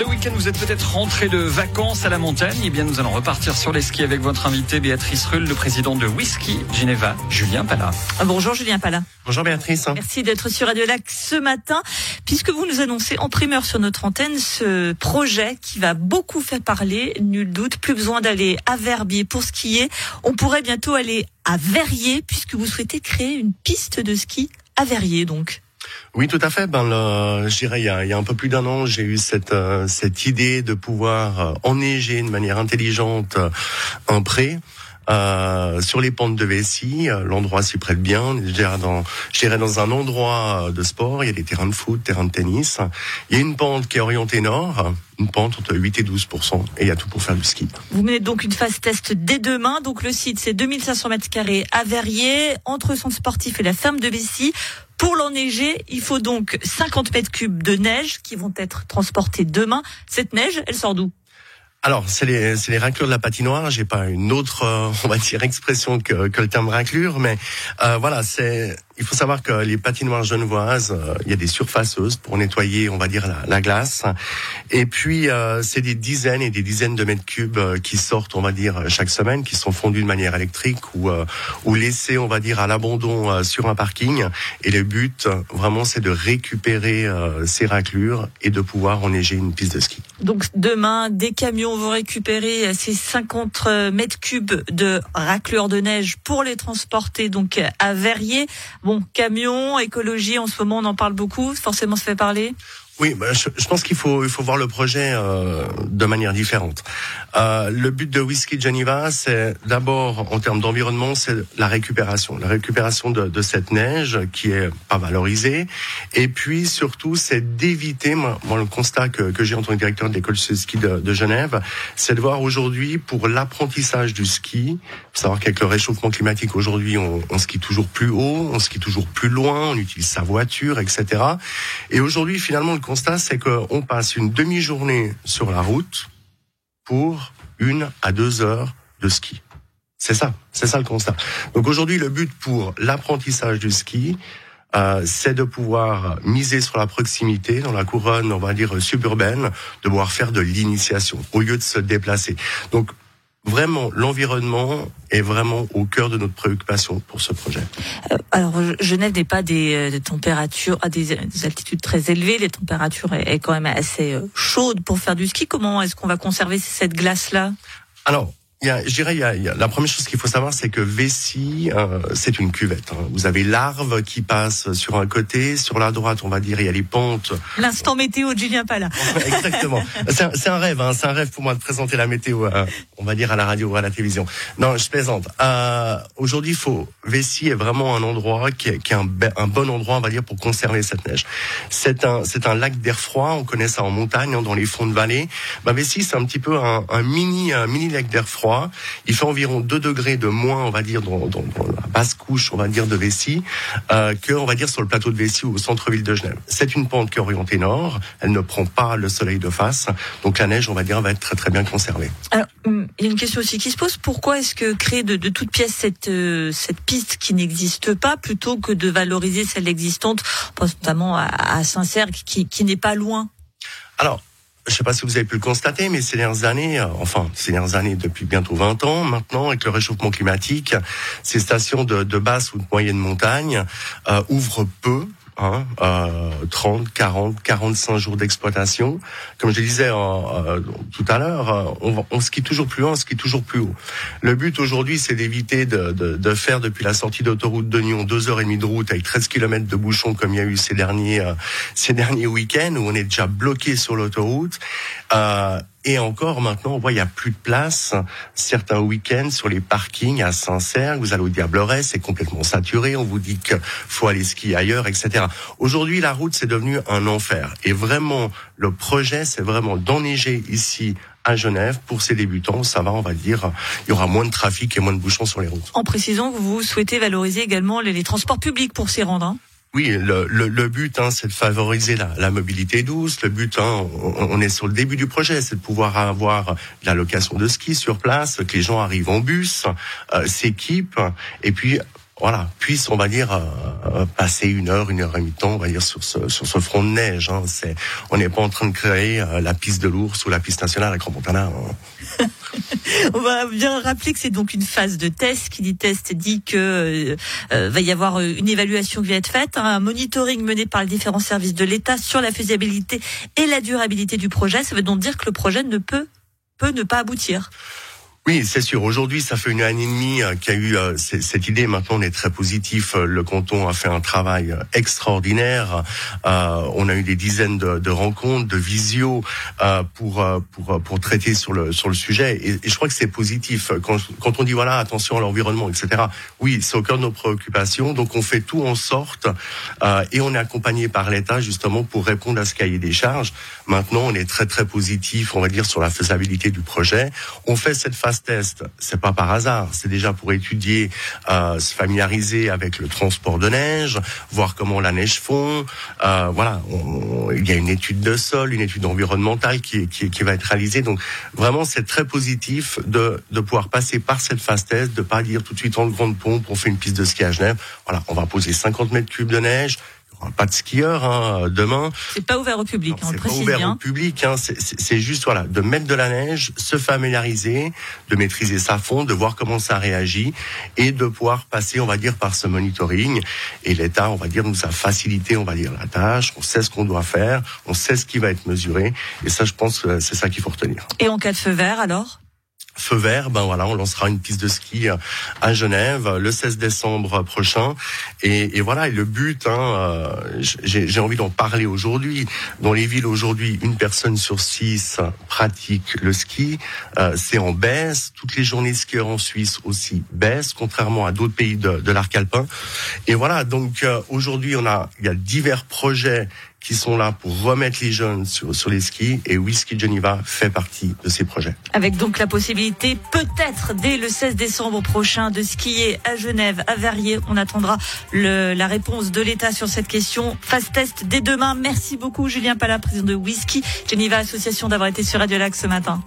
Ce week-end, vous êtes peut-être rentré de vacances à la montagne. Eh bien, nous allons repartir sur les skis avec votre invité Béatrice Rull, le président de Whisky Geneva, Julien Pala. Bonjour Julien Pala. Bonjour Béatrice. Merci d'être sur Radio Lac ce matin, puisque vous nous annoncez en primeur sur notre antenne ce projet qui va beaucoup faire parler, nul doute. Plus besoin d'aller à Verbier pour skier. On pourrait bientôt aller à Verrier, puisque vous souhaitez créer une piste de ski à Verrier, donc. Oui, tout à fait. Ben, le, je dirais, il y a, il y a un peu plus d'un an, j'ai eu cette euh, cette idée de pouvoir euh, enneiger de manière intelligente euh, un pré. Euh, sur les pentes de Vessie, l'endroit s'y prête bien. Je dirais dans, je dirais dans un endroit de sport, il y a des terrains de foot, terrains de tennis. Il y a une pente qui est orientée nord, une pente entre 8 et 12 et il y a tout pour faire du ski. Vous menez donc une phase test dès demain. Donc le site, c'est 2500 mètres carrés à Verrier, entre son sportif et la ferme de Vessie. Pour l'enneiger, il faut donc 50 mètres cubes de neige qui vont être transportés demain. Cette neige, elle sort d'où? Alors, c'est les, les raclures de la patinoire. J'ai pas une autre, euh, on va dire, expression que, que le terme raclure, mais euh, voilà, c'est il faut savoir que les patinoires genevoises, euh, il y a des surfaceuses pour nettoyer, on va dire, la, glace. Et puis, euh, c'est des dizaines et des dizaines de mètres cubes euh, qui sortent, on va dire, chaque semaine, qui sont fondus de manière électrique ou, ou laissés, on va dire, à l'abandon sur un parking. Et le but, vraiment, c'est de récupérer ces raclures et de pouvoir enneiger une piste de ski. Donc, demain, des camions vont récupérer ces 50 mètres cubes de raclures de neige pour les transporter donc à Verrier. Camion, écologie, en ce moment on en parle beaucoup, forcément se fait parler. Oui, je, je, pense qu'il faut, il faut voir le projet euh, de manière différente. Euh, le but de Whisky Geneva, c'est d'abord, en termes d'environnement, c'est la récupération. La récupération de, de, cette neige qui est pas valorisée. Et puis, surtout, c'est d'éviter, moi, le constat que, que j'ai en tant que directeur de l'école de ski de, de Genève, c'est de voir aujourd'hui, pour l'apprentissage du ski, savoir qu'avec le réchauffement climatique, aujourd'hui, on, on skie toujours plus haut, on skie toujours plus loin, on utilise sa voiture, etc. Et aujourd'hui, finalement, le constat, c'est qu'on passe une demi-journée sur la route pour une à deux heures de ski. C'est ça, c'est ça le constat. Donc aujourd'hui, le but pour l'apprentissage du ski, euh, c'est de pouvoir miser sur la proximité dans la couronne, on va dire suburbaine, de pouvoir faire de l'initiation au lieu de se déplacer. Donc vraiment, l'environnement est vraiment au cœur de notre préoccupation pour ce projet. Euh, alors, Genève n'est pas des, euh, des températures à des, des, altitudes très élevées. Les températures est, est quand même assez euh, chaudes pour faire du ski. Comment est-ce qu'on va conserver cette glace-là? Alors, il y a, je dirais, il y a, il y a la première chose qu'il faut savoir, c'est que Vessie, euh, c'est une cuvette. Hein. Vous avez l'arve qui passe sur un côté, sur la droite, on va dire, il y a les pentes. L'instant météo de Julien Pala. Exactement. c'est un, un, rêve, hein. c'est un rêve pour moi de présenter la météo, euh, on va dire à la radio ou à la télévision. Non, je plaisante. Euh, Aujourd'hui, faut Vessie est vraiment un endroit qui est, qui est un, un, bon endroit, on va dire, pour conserver cette neige. C'est un, c'est un lac d'air froid. On connaît ça en montagne, hein, dans les fonds de vallée. Bah, Vessie, c'est un petit peu un, un mini, un mini lac d'air froid il fait environ 2 degrés de moins, on va dire, dans, dans, la basse couche, on va dire, de Vessie, euh, que, on va dire, sur le plateau de Vessie ou au centre-ville de Genève. C'est une pente qui est orientée nord. Elle ne prend pas le soleil de face. Donc la neige, on va dire, va être très très bien conservée. Alors, hum, il y a une question aussi qui se pose. Pourquoi est-ce que créer de, de toutes pièces cette, euh, cette piste qui n'existe pas plutôt que de valoriser celle existante, notamment à, à Saint-Cergue, qui, qui n'est pas loin? Alors, je ne sais pas si vous avez pu le constater, mais ces dernières années, euh, enfin ces dernières années depuis bientôt 20 ans maintenant, avec le réchauffement climatique, ces stations de, basse ou de moyenne montagne euh, ouvrent peu Hein, euh, 30, 40, 45 jours d'exploitation. Comme je disais euh, euh, tout à l'heure, euh, on, on skie toujours plus haut, on skie toujours plus haut. Le but aujourd'hui, c'est d'éviter de, de, de, faire depuis la sortie d'autoroute de Nyon deux heures et demie de route avec 13 km de bouchons comme il y a eu ces derniers ces derniers week-ends où on est déjà bloqué sur l'autoroute. Et encore maintenant, on voit il n'y a plus de place. Certains week-ends sur les parkings à Saint-Cergue, vous allez au Diableret, c'est complètement saturé. On vous dit qu'il faut aller skier ailleurs, etc. Aujourd'hui, la route c'est devenu un enfer. Et vraiment, le projet, c'est vraiment d'enneiger ici à Genève pour ces débutants. Ça va, on va dire, il y aura moins de trafic et moins de bouchons sur les routes. En précisant que vous souhaitez valoriser également les, les transports publics pour s'y rendre. Hein oui, le, le, le but, hein, c'est de favoriser la, la, mobilité douce. Le but, hein, on, on, est sur le début du projet, c'est de pouvoir avoir la location de ski sur place, que les gens arrivent en bus, euh, s'équipent, et puis voilà, puisse, on va dire, euh, passer une heure, une heure et demie de temps, on va dire, sur ce, sur ce front de neige. Hein. C'est, on n'est pas en train de créer euh, la piste de l'ours ou la piste nationale à Grand Montana. Hein. on va bien rappeler que c'est donc une phase de test. Qui dit test dit que euh, va y avoir une évaluation qui va être faite, un monitoring mené par les différents services de l'État sur la faisabilité et la durabilité du projet. Ça veut donc dire que le projet ne peut peut ne pas aboutir. Oui, c'est sûr. Aujourd'hui, ça fait une année et demie euh, qu'il y a eu euh, cette idée. Maintenant, on est très positif. Euh, le canton a fait un travail extraordinaire. on a eu des dizaines de, rencontres, de visio pour pour pour traiter sur le sur le sujet. Et, je crois que c'est positif. Quand, quand on dit voilà, attention à l'environnement, etc. Oui, c'est au cœur de nos préoccupations. Donc, on fait tout en sorte et on est accompagné par l'État justement pour répondre à ce cahier des charges. Maintenant, on est très très positif, on va dire, sur la faisabilité du projet. On fait cette phase test, c'est pas par hasard, c'est déjà pour étudier, euh, se familiariser avec le transport de neige, voir comment la neige fond. Euh, voilà, il y a une étude de sol, une étude environnementale qui, qui, qui va être réalisée. Donc vraiment, c'est très positif de, de pouvoir passer par cette phase test, de pas dire tout de suite en grande pompe, on fait une piste de ski à Genève. Voilà, on va poser 50 mètres cubes de neige pas de skieurs hein, demain. C'est pas ouvert au public, on le précise pas ouvert au public. Hein, c'est juste voilà de mettre de la neige, se familiariser, de maîtriser sa fond, de voir comment ça réagit et de pouvoir passer, on va dire, par ce monitoring. Et l'État, on va dire, nous a facilité, on va dire, la tâche. On sait ce qu'on doit faire, on sait ce qui va être mesuré. Et ça, je pense que c'est ça qu'il faut retenir. Et en cas de feu vert, alors? Feu vert, ben voilà, on lancera une piste de ski euh, à Genève le 16 décembre prochain. Et, et voilà, et le but, hein, euh, j'ai envie d'en parler aujourd'hui. Dans les villes aujourd'hui, une personne sur six pratique le ski. Euh, c'est en baisse. Toutes les journées skieurs en Suisse aussi baissent, contrairement à d'autres pays de, de l'arc alpin. Et voilà, donc aujourd'hui, on a il y a divers projets qui sont là pour remettre les jeunes sur, sur les skis et Whisky Geneva fait partie de ces projets. Avec donc la possibilité peut-être dès le 16 décembre prochain de skier à Genève, à Verrier. On attendra le, la réponse de l'État sur cette question. Fast test dès demain. Merci beaucoup Julien Pala, président de Whisky Geneva Association d'avoir été sur Radio Lac ce matin.